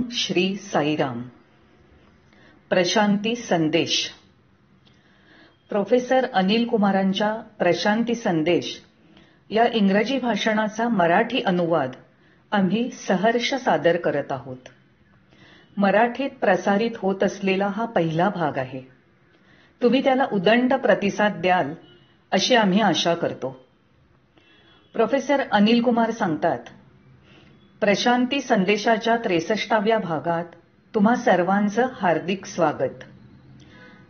ओम श्री साईराम. प्रशांती संदेश. प्रोफेसर अनिल कुमारांच्या प्रशांती संदेश या इंग्रजी भाषणाचा मराठी अनुवाद आम्ही सहर्ष सादर करत आहोत. मराठीत प्रसारित होत असलेला हा पहिला भाग आहे. तुम्ही त्याला उदंड प्रतिसाद द्याल अशी आम्ही आशा करतो. प्रोफेसर अनिल कुमार सांगतात प्रशांती संदेशाच्या त्रेसष्टाव्या भागात तुम्हा सर्वांचं हार्दिक स्वागत.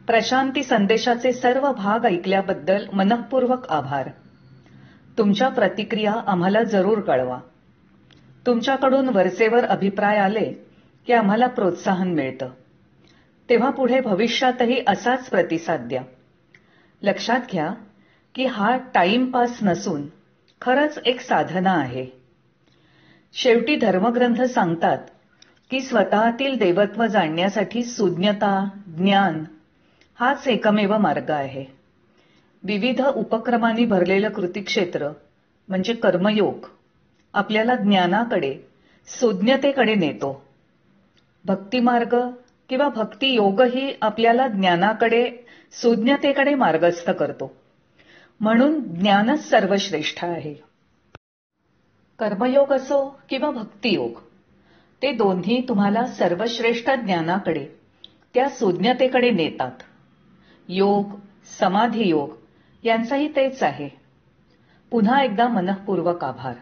प्रशांती संदेशाचे सर्व भाग ऐकल्याबद्दल मनःपूर्वक आभार. तुमच्या प्रतिक्रिया आम्हाला जरूर कळवा. तुमच्याकडून वरचेवर अभिप्राय आले की आम्हाला प्रोत्साहन मिळतं. तेव्हा पुढे भविष्यातही असाच प्रतिसाद द्या. लक्षात घ्या की हा टाइमपास नसून खरंच एक साधना आहे. शेवटी धर्मग्रंथ सांगतात की स्वतःतील देवत्व जाणण्यासाठी सुज्ञता ज्ञान हाच एकमेव मार्ग आहे. विविध उपक्रमांनी भरलेलं कृतीक्षेत्र म्हणजे कर्मयोग आपल्याला ज्ञानाकडे सुज्ञतेकडे नेतो. भक्तिमार्ग किंवा भक्तियोगही आपल्याला ज्ञानाकडे सुज्ञतेकडे मार्गस्थ करतो. म्हणून ज्ञानच सर्वश्रेष्ठ आहे. कर्मयोग असो किंवा भक्तियोग ते दोन्ही तुम्हाला सर्वश्रेष्ठ ज्ञानाकडे त्या सुज्ञतेकडे नेतात. योग समाधी योग यांचाही तेच आहे. पुन्हा एकदा मनःपूर्वक आभार.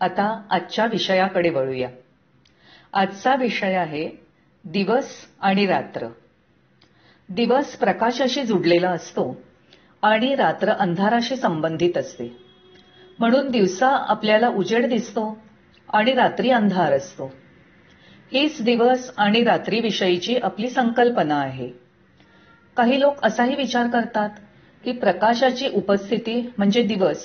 आता आजच्या विषयाकडे वळूया. आजचा विषय आहे दिवस आणि रात्र. दिवस प्रकाशाशी जुडलेला असतो आणि रात्र अंधाराशी संबंधित असते. म्हणून दिवसा आपल्याला उजेड दिसतो आणि रात्री अंधार असतो. हीच दिवस आणि रात्रीविषयीची आपली संकल्पना आहे. काही लोक असाही विचार करतात की प्रकाशाची उपस्थिती म्हणजे दिवस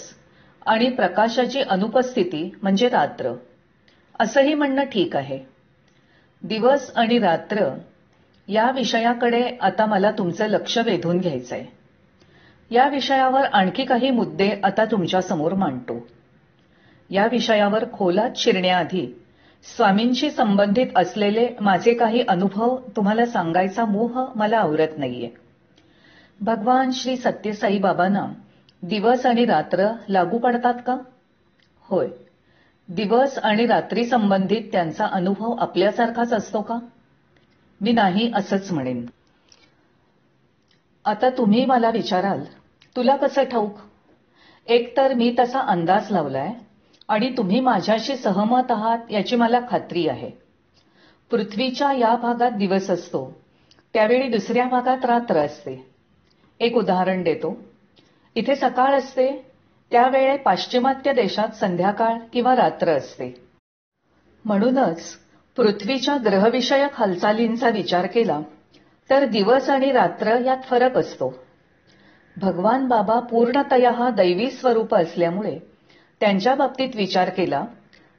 आणि प्रकाशाची अनुपस्थिती म्हणजे रात्र. असंही म्हणणं ठीक आहे. दिवस आणि रात्र या विषयाकडे आता मला तुमचं लक्ष वेधून घ्यायचं आहे या विषयावर आणखी काही मुद्दे आता तुमच्यासमोर मांडतो. या विषयावर खोलात शिरण्याआधी स्वामींशी संबंधित असलेले माझे काही अनुभव तुम्हाला सांगायचा मोह मला आवरत नाहीये. भगवान श्री सत्यसाई बाबांना दिवस आणि रात्र लागू पडतात का? होय. दिवस आणि रात्री संबंधित त्यांचा अनुभव आपल्यासारखाच असतो का? मी नाही असंच म्हणेन. आता तुम्ही मला विचाराल तुला कसं ठाऊक? एकतर मी तसा अंदाज लावलाय आणि तुम्ही माझ्याशी सहमत आहात याची मला खात्री आहे. पृथ्वीच्या या भागात दिवस असतो त्यावेळी दुसऱ्या भागात रात्र असते. एक उदाहरण देतो. इथे सकाळ असते त्यावेळे पाश्चिमात्य देशात संध्याकाळ किंवा रात्र असते. म्हणूनच पृथ्वीच्या ग्रहविषयक हालचालींचा विचार केला तर दिवस आणि रात्र यात फरक असतो. भगवान बाबा पूर्णतया दैवी स्वरूप असल्यामुळे त्यांच्या बाबतीत विचार केला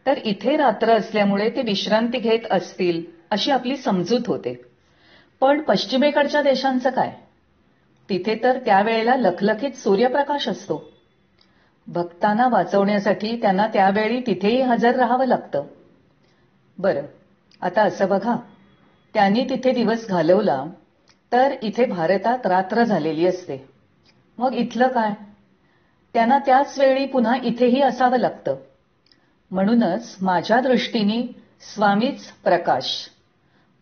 तर इथे रात्र असल्यामुळे ते विश्रांती घेत असतील अशी आपली समजूत होते. पण पश्चिमेकडच्या देशांचं काय? तिथे तर त्यावेळेला लखलखीत सूर्यप्रकाश असतो. भक्तांना वाचवण्यासाठी त्यांना त्यावेळी तिथेही हजर राहावं लागतं. बरं आता असं बघा. त्यांनी तिथे दिवस घालवला तर इथे भारतात रात्र झालेली असते. मग इथलं काय? त्यांना त्याच वेळी पुन्हा इथेही असावं लागतं. म्हणूनच माझ्या दृष्टीने स्वामीच प्रकाश.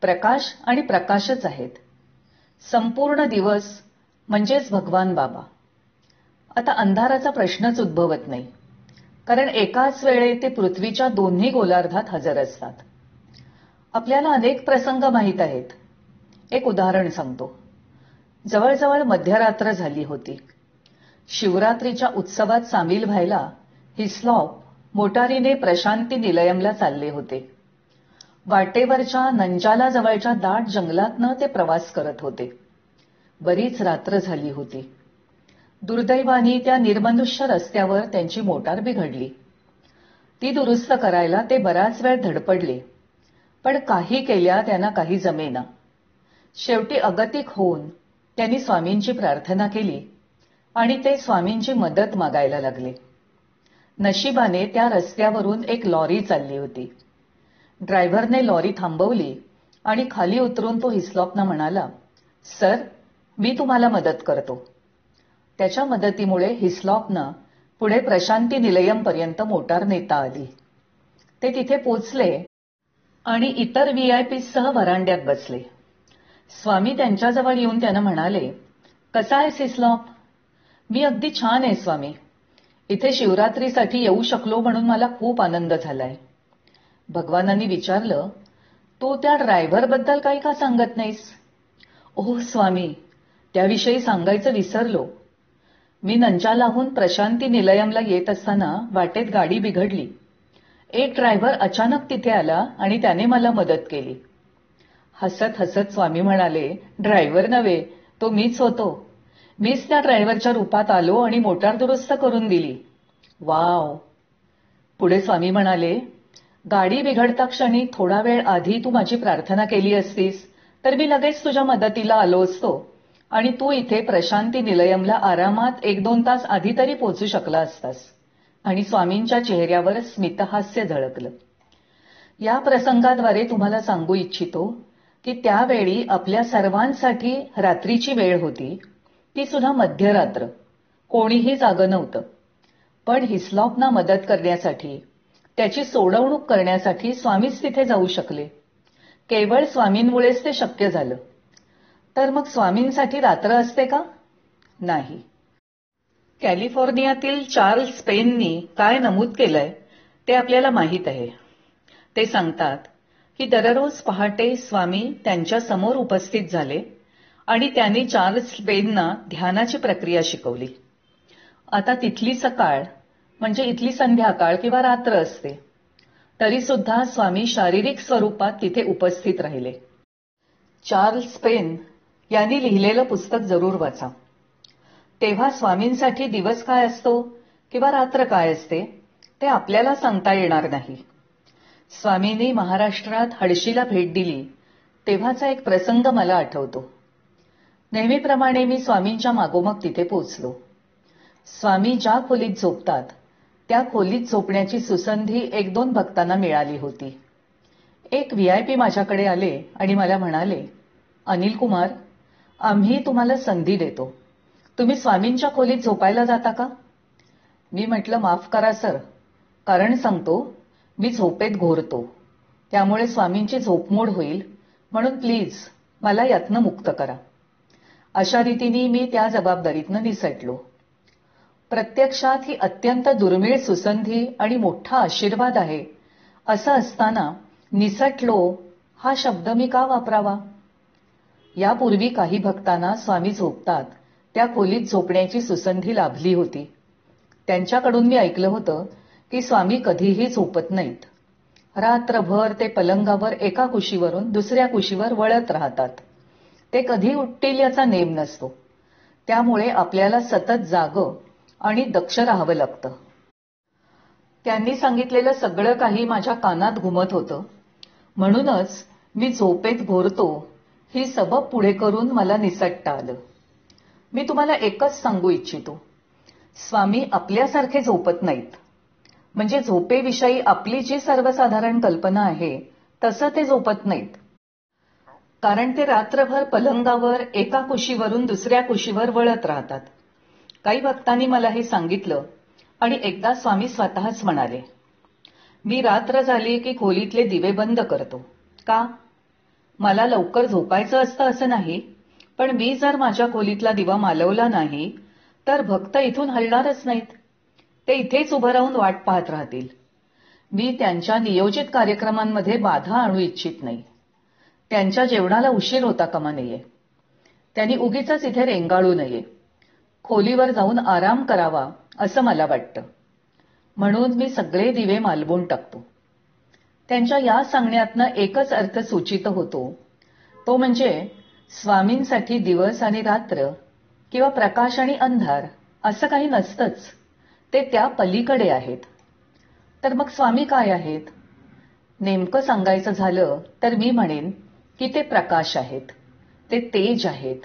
प्रकाश आणि प्रकाशच आहेत. संपूर्ण दिवस म्हणजेच भगवान बाबा. आता अंधाराचा प्रश्नच उद्भवत नाही. कारण एकाच वेळे ते पृथ्वीच्या दोन्ही गोलार्धात हजर असतात. आपल्याला अनेक प्रसंग माहीत आहेत. एक उदाहरण सांगतो. जवळजवळ मध्यरात्र झाली होती. शिवरात्रीच्या उत्सवात सामील व्हायला हिस्लॉप मोटारीने प्रशांती निलयमला चालले होते. वाटेवरच्या नंजाला जवळच्या दाट जंगलातनं ते प्रवास करत होते. बरीच रात्र झाली होती. दुर्दैवानी त्या निर्मनुष्य रस्त्यावर त्यांची मोटार बिघडली. ती दुरुस्त करायला ते बराच वेळ धडपडले. पण काही केल्या त्यांना काही जमेना. शेवटी अगतिक होऊन त्यांनी स्वामींची प्रार्थना केली आणि ते स्वामींची मदत मागायला लागले. नशिबाने त्या रस्त्यावरून एक लॉरी चालली होती. ड्रायव्हरने लॉरी थांबवली आणि खाली उतरून तो हिस्लॉपना म्हणाला सर मी तुम्हाला मदत करतो. त्याच्या मदतीमुळे हिस्लॉपनं पुढे प्रशांती निलयमपर्यंत मोटार नेता आली. ते तिथे पोचले आणि इतर व्हीआयपीसह वरांड्यात बसले. स्वामी त्यांच्याजवळ येऊन त्यानं म्हणाले कसा आहेस हिस्लॉप मी अगदी छान आहे स्वामी. इथे शिवरात्रीसाठी येऊ शकलो म्हणून मला खूप आनंद झालाय. भगवानांनी विचारलं तू त्या ड्रायव्हरबद्दल काही का सांगत नाहीस? ओह स्वामी त्याविषयी सांगायचं विसरलो. मी नंजालाहून प्रशांती निलयमला येत असताना वाटेत गाडी बिघडली. एक ड्रायव्हर अचानक तिथे आला आणि त्याने मला मदत केली. हसत हसत स्वामी म्हणाले ड्रायव्हर नव्हे तो मीच होतो. मीच त्या ड्रायव्हरच्या रूपात आलो आणि मोटार दुरुस्त करून दिली. वाव. पुढे स्वामी म्हणाले गाडी बिघडता क्षणी थोडा वेळ आधी तू माझी प्रार्थना केली असतीस तर मी लगेच तुझ्या मदतीला आलो असतो आणि तू इथे प्रशांती निलयमला आरामात एक दोन तास आधी तरी पोचू शकला असतास. आणि स्वामींच्या चेहऱ्यावर स्मितहास्य झळकलं. या प्रसंगाद्वारे तुम्हाला सांगू इच्छितो की त्यावेळी आपल्या सर्वांसाठी रात्रीची वेळ होती. ती सुद्धा मध्यरात्र. कोणीही जागं नव्हतं. पण हिस्लॉपना मदत करण्यासाठी त्याची सोडवणूक करण्यासाठी स्वामीच तिथे जाऊ शकले. केवळ स्वामींमुळेच ते शक्य झालं. तर मग स्वामींसाठी रात्र असते का? नाही. कॅलिफोर्नियातील चार्ल्स पेननी काय नमूद केलंय ते आपल्याला माहीत आहे. ते सांगतात की दररोज पहाटे स्वामी त्यांच्यासमोर उपस्थित झाले आणि त्यांनी चार्ल्स पेनना ध्यानाची प्रक्रिया शिकवली. आता तिथली सकाळ म्हणजे इथली संध्याकाळ किंवा रात्र असते. तरी सुद्धा स्वामी शारीरिक स्वरूपात तिथे उपस्थित राहिले. चार्ल्स पेन यांनी लिहिलेलं पुस्तक जरूर वाचा. तेव्हा स्वामींसाठी दिवस काय असतो किंवा रात्र काय असते ते आपल्याला सांगता येणार नाही. स्वामींनी महाराष्ट्रात हडशीला भेट दिली तेव्हाचा एक प्रसंग मला आठवतो. नेहमीप्रमाणे मी स्वामींच्या मागोमाग तिथे पोचलो स्वामी ज्या खोलीत झोपतात त्या खोलीत झोपण्याची सुसंधी एक दोन भक्तांना मिळाली होती. एक व्ही आय पी माझ्याकडे आले आणि मला म्हणाले अनिल कुमार आम्ही तुम्हाला संधी देतो. तुम्ही स्वामींच्या खोलीत झोपायला जाता का? मी म्हटलं माफ करा सर. कारण सांगतो मी झोपेत घोरतो. त्यामुळे स्वामींची झोपमोड होईल. म्हणून प्लीज मला यातनं मुक्त करा. अशा रीतीने मी त्या जबाबदारीतनं निसटलो प्रत्यक्षात ही अत्यंत दुर्मिळ सुसंधी आणि मोठा आशीर्वाद आहे. असं असताना निसटलो हा शब्द मी का वापरावा? यापूर्वी काही भक्तांना स्वामी झोपतात त्या खोलीत झोपण्याची सुसंधी लाभली होती. त्यांच्याकडून मी ऐकलं होतं की स्वामी कधीही झोपत नाहीत. रात्रभर ते पलंगावर एका कुशीवरून दुसऱ्या कुशीवर वळत राहतात. ते कधी उठतील याचा नेम नसतो. त्यामुळे आपल्याला सतत जाग आणि दक्ष राहावं लागतं. त्यांनी सांगितलेलं सगळं काही माझ्या कानात घुमत होतं. म्हणूनच मी झोपेत घोरतो ही सबब पुढे करून मला निसटता आलं. मी तुम्हाला एकच सांगू इच्छितो. स्वामी आपल्यासारखे झोपत नाहीत. म्हणजे झोपेविषयी आपली जी सर्वसाधारण कल्पना आहे तसं ते झोपत नाहीत. कारण ते रात्रभर पलंगावर एका कुशीवरून दुसऱ्या कुशीवर वळत राहतात. काही भक्तांनी मला हे सांगितलं आणि एकदा स्वामी स्वतःच म्हणाले मी रात्र झाली की खोलीतले दिवे बंद करतो. का? मला लवकर झोपायचं असतं असं नाही पण मी जर माझ्या खोलीतला दिवा मालवला नाही तर भक्त इथून हलणारच नाहीत. ते इथेच उभं राहून वाट पाहत राहतील. मी त्यांच्या नियोजित कार्यक्रमांमध्ये बाधा आणू इच्छित नाही. त्यांच्या जेवणाला उशीर होता कामा नये. त्यांनी उगीच इथे रेंगाळू नये. खोलीवर जाऊन आराम करावा असं मला वाटतं. म्हणून मी सगळे दिवे मालवून टाकतो. त्यांच्या या सांगण्यातनं एकच अर्थ सूचित होतो. तो म्हणजे स्वामींसाठी दिवस आणि रात्र किंवा प्रकाश आणि अंधार असं काही नसतंच. ते त्या पलीकडे आहेत. तर मग स्वामी काय आहेत? नेमकं सांगायचं झालं तर मी म्हणेन की ते प्रकाश आहेत. ते तेज आहेत.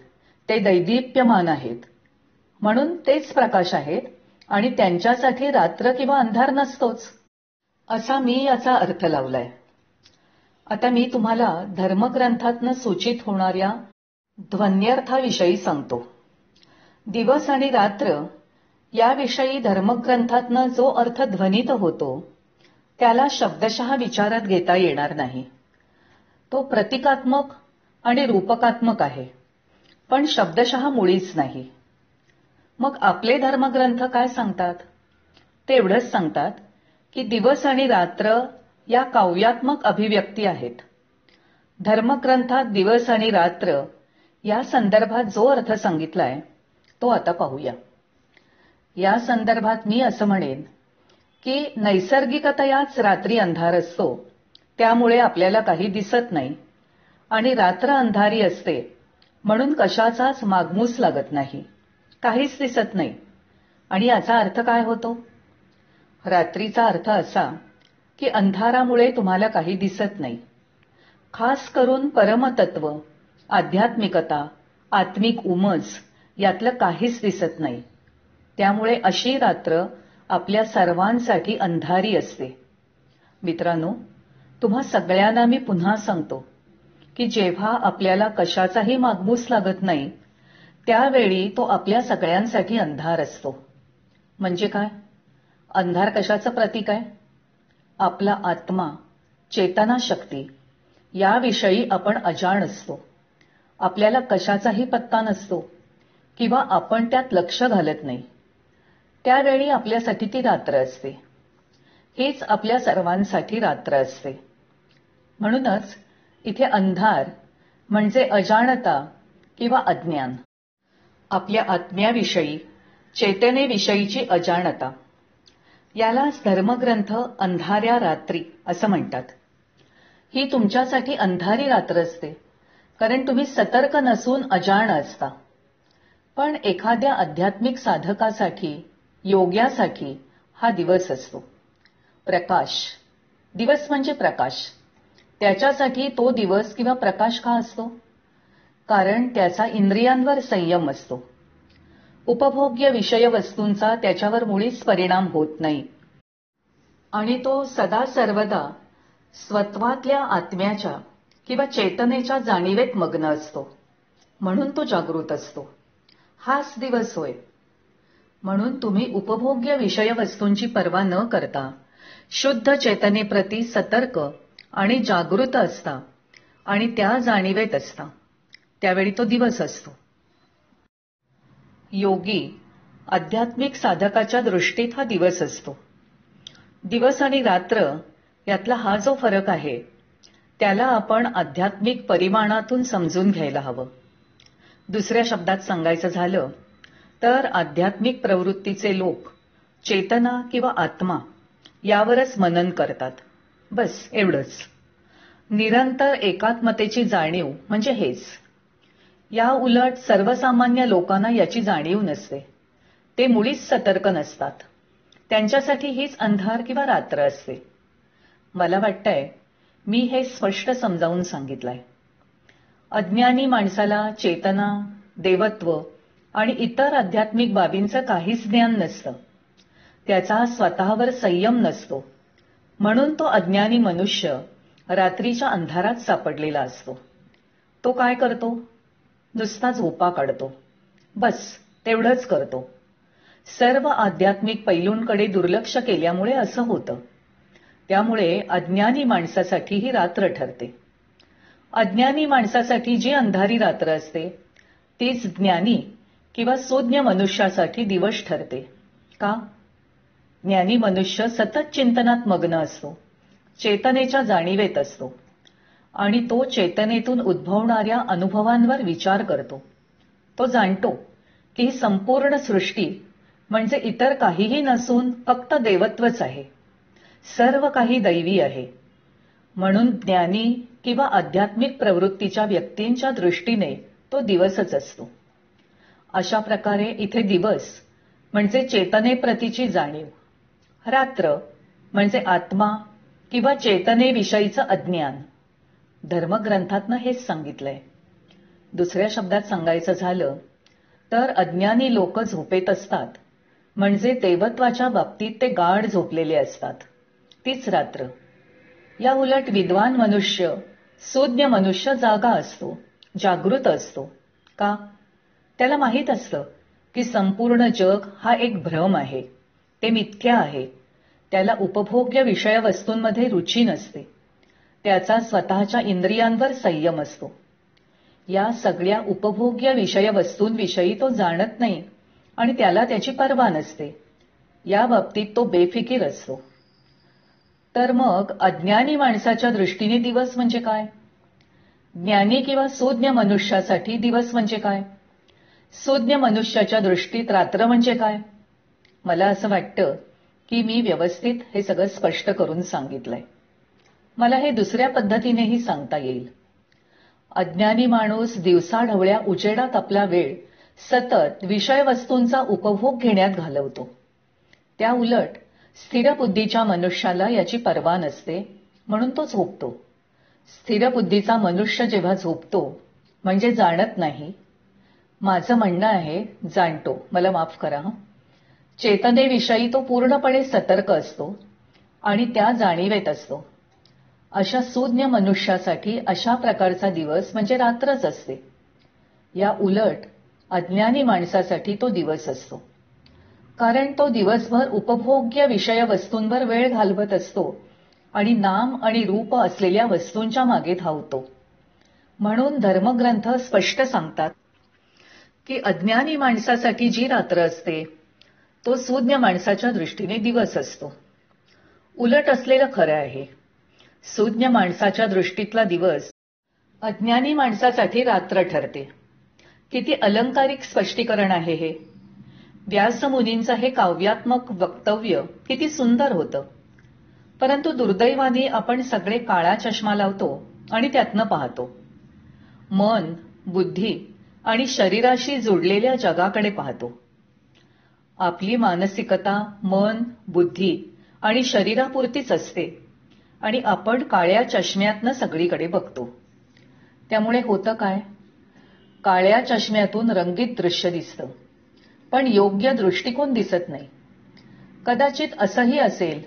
ते दैदिप्यमान आहेत. म्हणून तेच प्रकाश आहेत आणि त्यांच्यासाठी रात्र किंवा अंधार नसतोच. असा मी याचा अर्थ लावलाय. आता मी तुम्हाला धर्मग्रंथातनं सूचित होणाऱ्या ध्वन्यर्थाविषयी सांगतो. दिवस आणि रात्र याविषयी धर्मग्रंथातनं जो अर्थ ध्वनित होतो त्याला शब्दशः विचारात घेता येणार नाही. तो प्रतिकात्मक आणि रूपकात्मक आहे पण शब्दशः मुळीच नाही. मग आपले धर्मग्रंथ काय सांगतात? तेवढंच सांगतात की दिवस आणि रात्र या काव्यात्मक अभिव्यक्ती आहेत. धर्मग्रंथात दिवस आणि रात्र या संदर्भात जो अर्थ सांगितलाय तो आता पाहूया. या संदर्भात मी असं म्हणेन की नैसर्गिकतयाच रात्री अंधार असतो. त्यामुळे आपल्याला काही दिसत नाही. आणि रात्र अंधारी असते. म्हणून कशाचाच मागमूस लागत नाही. काहीच दिसत नाही. आणि याचा अर्थ काय होतो? रात्रीचा अर्थ असा की अंधारामुळे तुम्हाला काही दिसत नाही. खास करून परमतत्व आध्यात्मिकता आत्मिक उमज यातलं काहीच दिसत नाही. त्यामुळे अशी रात्र आपल्या सर्वांसाठी अंधारी असते. मित्रांनो तुम्हा सगळ्यांना मी पुन्हा सांगतो की जेव्हा आपल्याला कशाचाही मागमूस लागत नाही त्यावेळी तो आपल्या सगळ्यांसाठी अंधार असतो. म्हणजे काय? अंधार कशाचं प्रतीक आहे? आपला आत्मा चेतना शक्ती याविषयी आपण अजाण असतो. आपल्याला कशाचाही पत्ता नसतो किंवा आपण त्यात लक्ष घालत नाही. त्यावेळी आपल्यासाठी ती रात्र असते. हीच आपल्या सर्वांसाठी रात्र असते. म्हणूनच इथे अंधार म्हणजे अजाणता किंवा अज्ञान. आपल्या आत्म्याविषयी चेतनेविषयीची अजाणता. यालाच धर्मग्रंथ अंधाऱ्या रात्री असं म्हणतात. ही तुमच्यासाठी अंधारी रात्र असते कारण तुम्ही सतर्क नसून अजाण असता. पण एखाद्या आध्यात्मिक साधकासाठी योग्यासाठी हा दिवस असतो. प्रकाश. दिवस म्हणजे प्रकाश. त्याच्यासाठी तो दिवस किंवा प्रकाश का असतो? कारण त्याचा इंद्रियांवर संयम असतो. उपभोग्य विषय वस्तूंचा त्याच्यावर मुळीच परिणाम होत नाही. आणि तो सदा सर्वदा स्वत्वातल्या आत्म्याच्या किंवा चेतनेच्या जाणीवेत मग्न असतो. म्हणून तो जागृत असतो. हाच दिवस होय. म्हणून तुम्ही उपभोग्य विषय वस्तूंची पर्वा न करता शुद्ध चेतनेप्रती सतर्क आणि जागृत असता आणि त्या जाणीवेत असता. त्यावेळी तो दिवस असतो. योगी आध्यात्मिक साधकाच्या दृष्टीत हा दिवस असतो. दिवस आणि रात्र यातला हा जो फरक आहे त्याला आपण आध्यात्मिक परिमाणातून समजून घ्यायला हवं. दुसऱ्या शब्दात सांगायचं झालं तर आध्यात्मिक प्रवृत्तीचे लोक चेतना किंवा आत्मा यावरच मनन करतात. बस एवढंच. निरंतर एकात्मतेची जाणीव म्हणजे हेच. या उलट सर्वसामान्य लोकांना याची जाणीव नसते. ते मुळीच सतर्क नसतात. त्यांच्यासाठी हीच अंधार किंवा रात्र असते. मला वाटतंय मी हे स्पष्ट समजावून सांगितलंय. अज्ञानी माणसाला चेतना देवत्व आणि इतर आध्यात्मिक बाबींचं काहीच ज्ञान नसतं. त्याचा स्वतःवर संयम नसतो. म्हणून तो अज्ञानी मनुष्य रात्रीच्या अंधारात सापडलेला असतो. तो काय करतो? नुसता झोपा काढतो. बस तेवढंच करतो. सर्व आध्यात्मिक पैलूंकडे दुर्लक्ष केल्यामुळे असं होतं. त्यामुळे अज्ञानी माणसासाठी ही रात्र ठरते. अज्ञानी माणसासाठी जी अंधारी रात्र असते तीच ज्ञानी किंवा सुज्ञ मनुष्यासाठी दिवस ठरते. का? ज्ञानी मनुष्य सतत चिंतनात मग्न असतो चेतनेच्या जाणीवेत असतो आणि तो चेतनेतून उद्भवणाऱ्या अनुभवांवर विचार करतो. तो जाणतो की ही संपूर्ण सृष्टी म्हणजे इतर काहीही नसून फक्त देवत्वच आहे. सर्व काही दैवी आहे. म्हणून ज्ञानी किंवा आध्यात्मिक प्रवृत्तीच्या व्यक्तींच्या दृष्टीने तो दिवसच असतो. अशा प्रकारे इथे दिवस म्हणजे चेतनेप्रतीची जाणीव. रात्र म्हणजे आत्मा किंवा चेतनेविषयीचं अज्ञान. धर्मग्रंथातनं हेच सांगितलंय. दुसऱ्या शब्दात सांगायचं झालं तर अज्ञानी लोक झोपेत असतात. म्हणजे देवत्वाच्या बाबतीत ते गाढ झोपलेले असतात. तीच रात्र. या उलट विद्वान मनुष्य सुज्ञ मनुष्य जागा असतो जागृत असतो. का? त्याला माहीत असतं की संपूर्ण जग हा एक भ्रम आहे. ते मिथ्या आहे. त्याला उपभोग्य विषय वस्तूंमध्ये रुची नसते. त्याचा स्वतःच्या इंद्रियांवर संयम असतो. या सगळ्या उपभोग्य विषय वस्तूंविषयी तो जाणत नाही आणि त्याला त्याची पर्वा नसते. या बाबतीत तो बेफिकीर असतो. तर मग अज्ञानी माणसाच्या दृष्टीने दिवस म्हणजे काय? ज्ञानी किंवा सुज्ञ मनुष्यासाठी दिवस म्हणजे काय? सुज्ञ मनुष्याच्या दृष्टीत रात्र म्हणजे काय? मला असं वाटतं की मी व्यवस्थित हे सगळं स्पष्ट करून सांगितलंय. मला हे दुसऱ्या पद्धतीनेही सांगता येईल. अज्ञानी माणूस दिवसा ढवळ्या उजेडात आपला वेळ सतत विषय वस्तूंचा उपभोग घेण्यात घालवतो. त्या उलट स्थिर बुद्धीच्या मनुष्याला याची पर्वा नसते म्हणून तो झोपतो. स्थिर बुद्धीचा मनुष्य जेव्हा झोपतो म्हणजे जाणत नाही माझं म्हणणं आहे जाणतो. मला माफ करा चेतनेविषयी तो पूर्णपणे सतर्क असतो आणि त्या जाणीवेत असतो. अशा सुज्ञ मनुष्यासाठी अशा प्रकारचा दिवस म्हणजे रात्रच असते. या उलट अज्ञानी माणसासाठी तो दिवस असतो. कारण तो दिवसभर उपभोग्य विषय वस्तूंवर वेळ घालवत असतो आणि नाम आणि रूप असलेल्या वस्तूंच्या मागे धावतो. म्हणून धर्मग्रंथ स्पष्ट सांगतात की अज्ञानी माणसासाठी जी रात्र असते तो सुज्ञ माणसाच्या दृष्टीने दिवस असतो. उलट असलेलं खरं आहे. सुज्ञ माणसाच्या दृष्टीतला दिवस अज्ञानी माणसासाठी रात्र ठरते. किती अलंकारिक स्पष्टीकरण आहे हे. व्यासमुनींचं हे काव्यात्मक वक्तव्य किती सुंदर होतं. परंतु दुर्दैवाने आपण सगळे काळा चष्मा लावतो आणि त्यातनं पाहतो. मन बुद्धी आणि शरीराशी जोडलेल्या जगाकडे पाहतो. आपली मानसिकता मन बुद्धी आणि शरीरापुरतीच असते आणि आपण काळ्या चष्म्यातनं सगळीकडे बघतो. त्यामुळे होतं काय? काळ्या चष्म्यातून रंगीत दृश्य दिसतं पण योग्य दृष्टिकोन दिसत नाही. कदाचित असंही असेल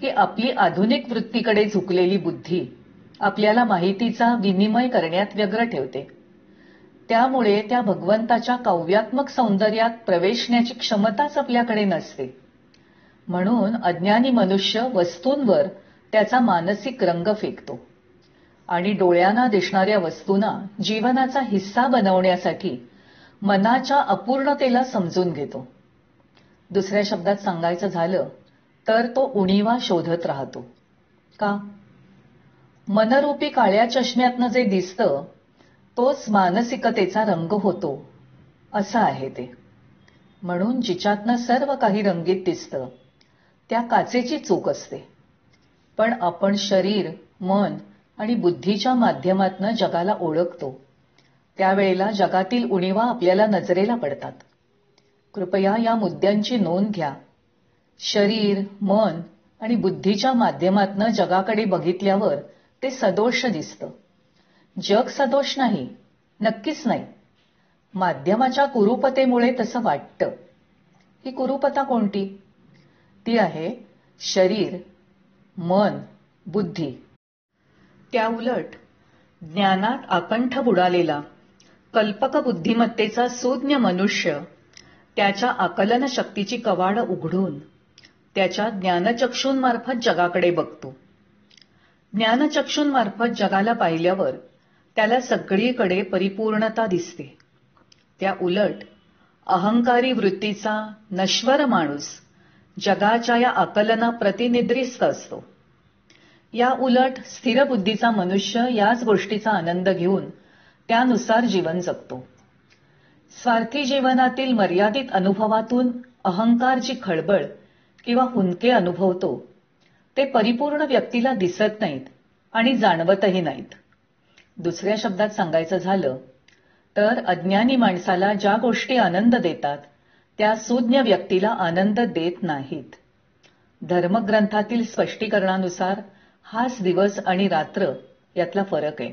की आपली आधुनिक वृत्तीकडे झुकलेली बुद्धी आपल्याला माहितीचा विनिमय करण्यात व्यग्र ठेवते. त्यामुळे त्या भगवंताच्या काव्यात्मक सौंदर्यात प्रवेशण्याची क्षमताच आपल्याकडे नसते. म्हणून अज्ञानी मनुष्य वस्तूंवर त्याचा मानसिक रंग फेकतो. आणि डोळ्यांना दिसणाऱ्या वस्तूंना जीवनाचा हिस्सा बनवण्यासाठी मनाच्या अपूर्णतेला समजून घेतो. दुसऱ्या शब्दात सांगायचं झालं तर तो उणीवा शोधत राहतो. का? मनरूपी काळ्या चष्म्यातनं जे दिसतं तोच मानसिकतेचा रंग होतो. असं आहे ते. म्हणून जिच्यातनं सर्व काही रंगीत दिसतं त्या काचेची चूक असते. पण आपण शरीर मन आणि बुद्धीच्या माध्यमातनं जगाला ओळखतो. त्यावेळेला जगातील उणीवा आपल्याला नजरेला पडतात. कृपया या मुद्द्यांची नोंद घ्या. शरीर मन आणि बुद्धीच्या माध्यमातनं जगाकडे बघितल्यावर ते सदोष दिसतं. जग सदोष नाही नक्कीच नाही. माध्यमाच्या कुरूपतेमुळे तसं वाटतं. ही कुरूपता कोणती? ती आहे शरीर मन बुद्धी. त्या उलट ज्ञानात आकंठ बुडालेला कल्पक बुद्धिमत्तेचा सुज्ञ मनुष्य त्याच्या आकलन शक्तीची कवाड उघडून त्याच्या ज्ञानचक्षूंमार्फत जगाकडे बघतो. ज्ञानचक्षूंमार्फत जगाला पाहिल्यावर त्याला सगळीकडे परिपूर्णता दिसते. त्या उलट अहंकारी वृत्तीचा नश्वर माणूस जगाच्या या आकलना प्रतिनिद्रिस्त असतो. या उलट स्थिर बुद्धीचा मनुष्य याच गोष्टीचा आनंद घेऊन त्यानुसार जीवन जगतो. स्वार्थी जीवनातील मर्यादित अनुभवातून अहंकारची खळबळ किंवा हुंदके अनुभवतो. ते परिपूर्ण व्यक्तीला दिसत नाहीत आणि जाणवतही नाहीत. दुसऱ्या शब्दात सांगायचं झालं तर अज्ञानी माणसाला ज्या गोष्टी आनंद देतात त्या सुज्ञ व्यक्तीला आनंद देत नाहीत. धर्मग्रंथातील स्पष्टीकरणानुसार हाच दिवस आणि रात्र यातला फरक आहे.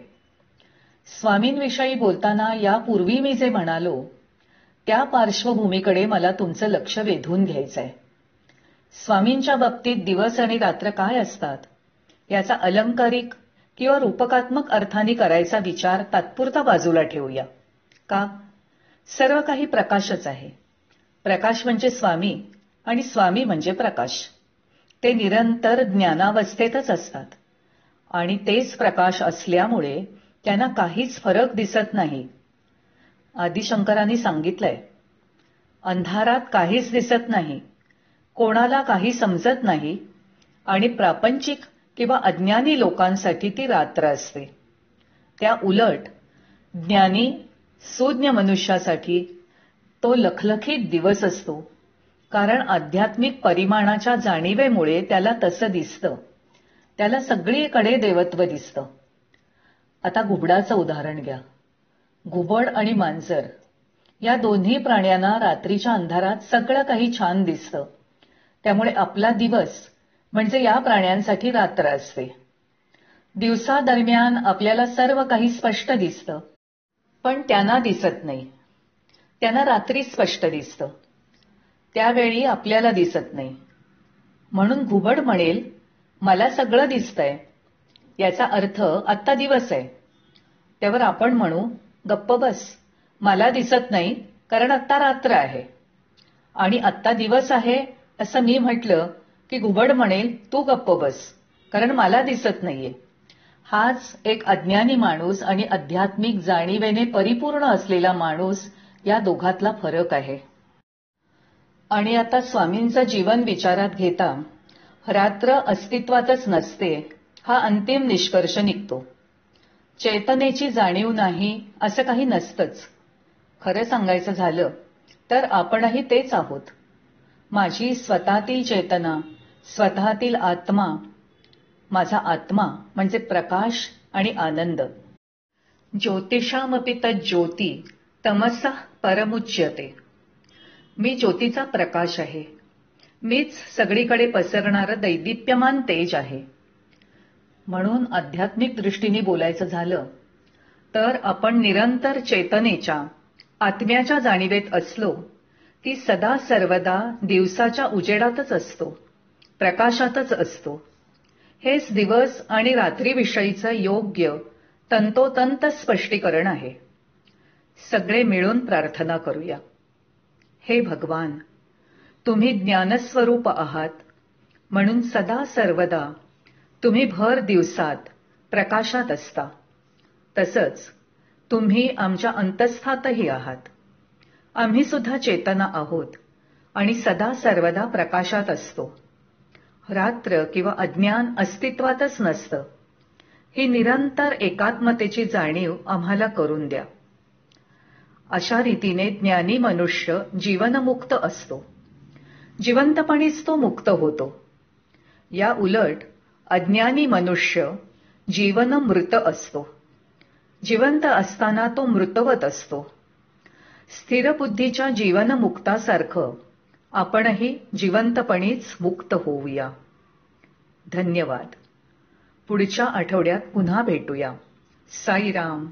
स्वामींविषयी बोलताना यापूर्वी मी जे म्हणालो त्या पार्श्वभूमीकडे मला तुमचं लक्ष वेधून घ्यायचं आहे स्वामींच्या बाबतीत दिवस आणि रात्र काय असतात याचा अलंकारिक किंवा रूपकात्मक अर्थाने करायचा विचार तात्पुरता बाजूला ठेवूया. का? सर्व काही प्रकाशच आहे. प्रकाश म्हणजे स्वामी आणि स्वामी म्हणजे प्रकाश. ते निरंतर ज्ञानावस्थेतच असतात. आणि तेच प्रकाश असल्यामुळे त्यांना काहीच फरक दिसत नाही. आदिशंकरांनी सांगितलंय अंधारात काहीच दिसत नाही कोणाला काही समजत नाही आणि प्रापंचिक किंवा अज्ञानी लोकांसाठी ती रात्र असते. त्या उलट ज्ञानी सुज्ञ मनुष्यासाठी तो लखलखीत दिवस असतो कारण आध्यात्मिक परिमाणाच्या जाणीवेमुळे त्याला तसं दिसतं. त्याला सगळीकडे देवत्व दिसतं. आता घुबडाचं उदाहरण घ्या. घुबड आणि मांजर या दोन्ही प्राण्यांना रात्रीच्या अंधारात सगळं काही छान दिसतं. त्यामुळे आपला दिवस म्हणजे या प्राण्यांसाठी रात्र असते दिवसा दरम्यान आपल्याला सर्व काही स्पष्ट दिसतं पण त्यांना दिसत नाही. त्यांना रात्री स्पष्ट दिसतं. त्यावेळी आपल्याला दिसत नाही. म्हणून घुबड म्हणेल मला सगळं दिसतंय. याचा अर्थ आत्ता दिवस आहे. त्यावर आपण म्हणू गप्प बस. मला दिसत नाही कारण आत्ता रात्र आहे. आणि आत्ता दिवस आहे असं मी म्हटलं की घुबड म्हणेल तू गप्प बस कारण मला दिसत नाहीये. हाच एक अज्ञानी माणूस आणि आध्यात्मिक जाणीवेने परिपूर्ण असलेला माणूस या दोघातला फरक आहे. आणि आता स्वामींचं जीवन विचारात घेता रात्र अस्तित्वातच नसते हा अंतिम निष्कर्ष निघतो. चेतनेची जाणीव नाही असं काही नसतंच. खरं सांगायचं झालं तर आपणही तेच आहोत. माझी स्वतःतील चेतना स्वतःतील आत्मा माझा आत्मा म्हणजे प्रकाश आणि आनंद. ज्योतिषामपि ज्योती तमसा परमुच्यते. मी ज्योतीचा प्रकाश आहे. मीच सगळीकडे पसरणारं दैदिप्यमान तेज आहे. म्हणून आध्यात्मिक दृष्टीने बोलायचं झालं तर आपण निरंतर चेतनेच्या आत्म्याच्या जाणीवेत असलो ती सदा सर्वदा दिवसाच्या उजेडातच असतो. प्रकाशातच असतो. हेच दिवस आणि रात्रीविषयीचं योग्य तंतोतंत स्पष्टीकरण आहे. सगळे मिळून प्रार्थना करूया. हे भगवान तुम्ही ज्ञानस्वरूप आहात. म्हणून सदा सर्वदा तुम्ही भर दिवसात प्रकाशात असता. तसंच तुम्ही आमच्या अंतस्थातही आहात. आम्ही सुद्धा चेतना आहोत आणि सदा सर्वदा प्रकाशात असतो. रात्र किंवा अज्ञान अस्तित्वातच नसतं. ही निरंतर एकात्मतेची जाणीव आम्हाला करून द्या. अशा रीतीने ज्ञानी मनुष्य जीवनमुक्त असतो. जिवंतपणीच तो मुक्त होतो. या उलट अज्ञानी मनुष्य जीवन मृत असतो. जिवंत असताना तो मृतवत असतो. स्थिरबुद्धीच्या जीवनमुक्तासारखं आपणही जिवंतपणीच मुक्त होऊया. धन्यवाद. पुढच्या आठवड्यात पुन्हा भेटूया. साईराम.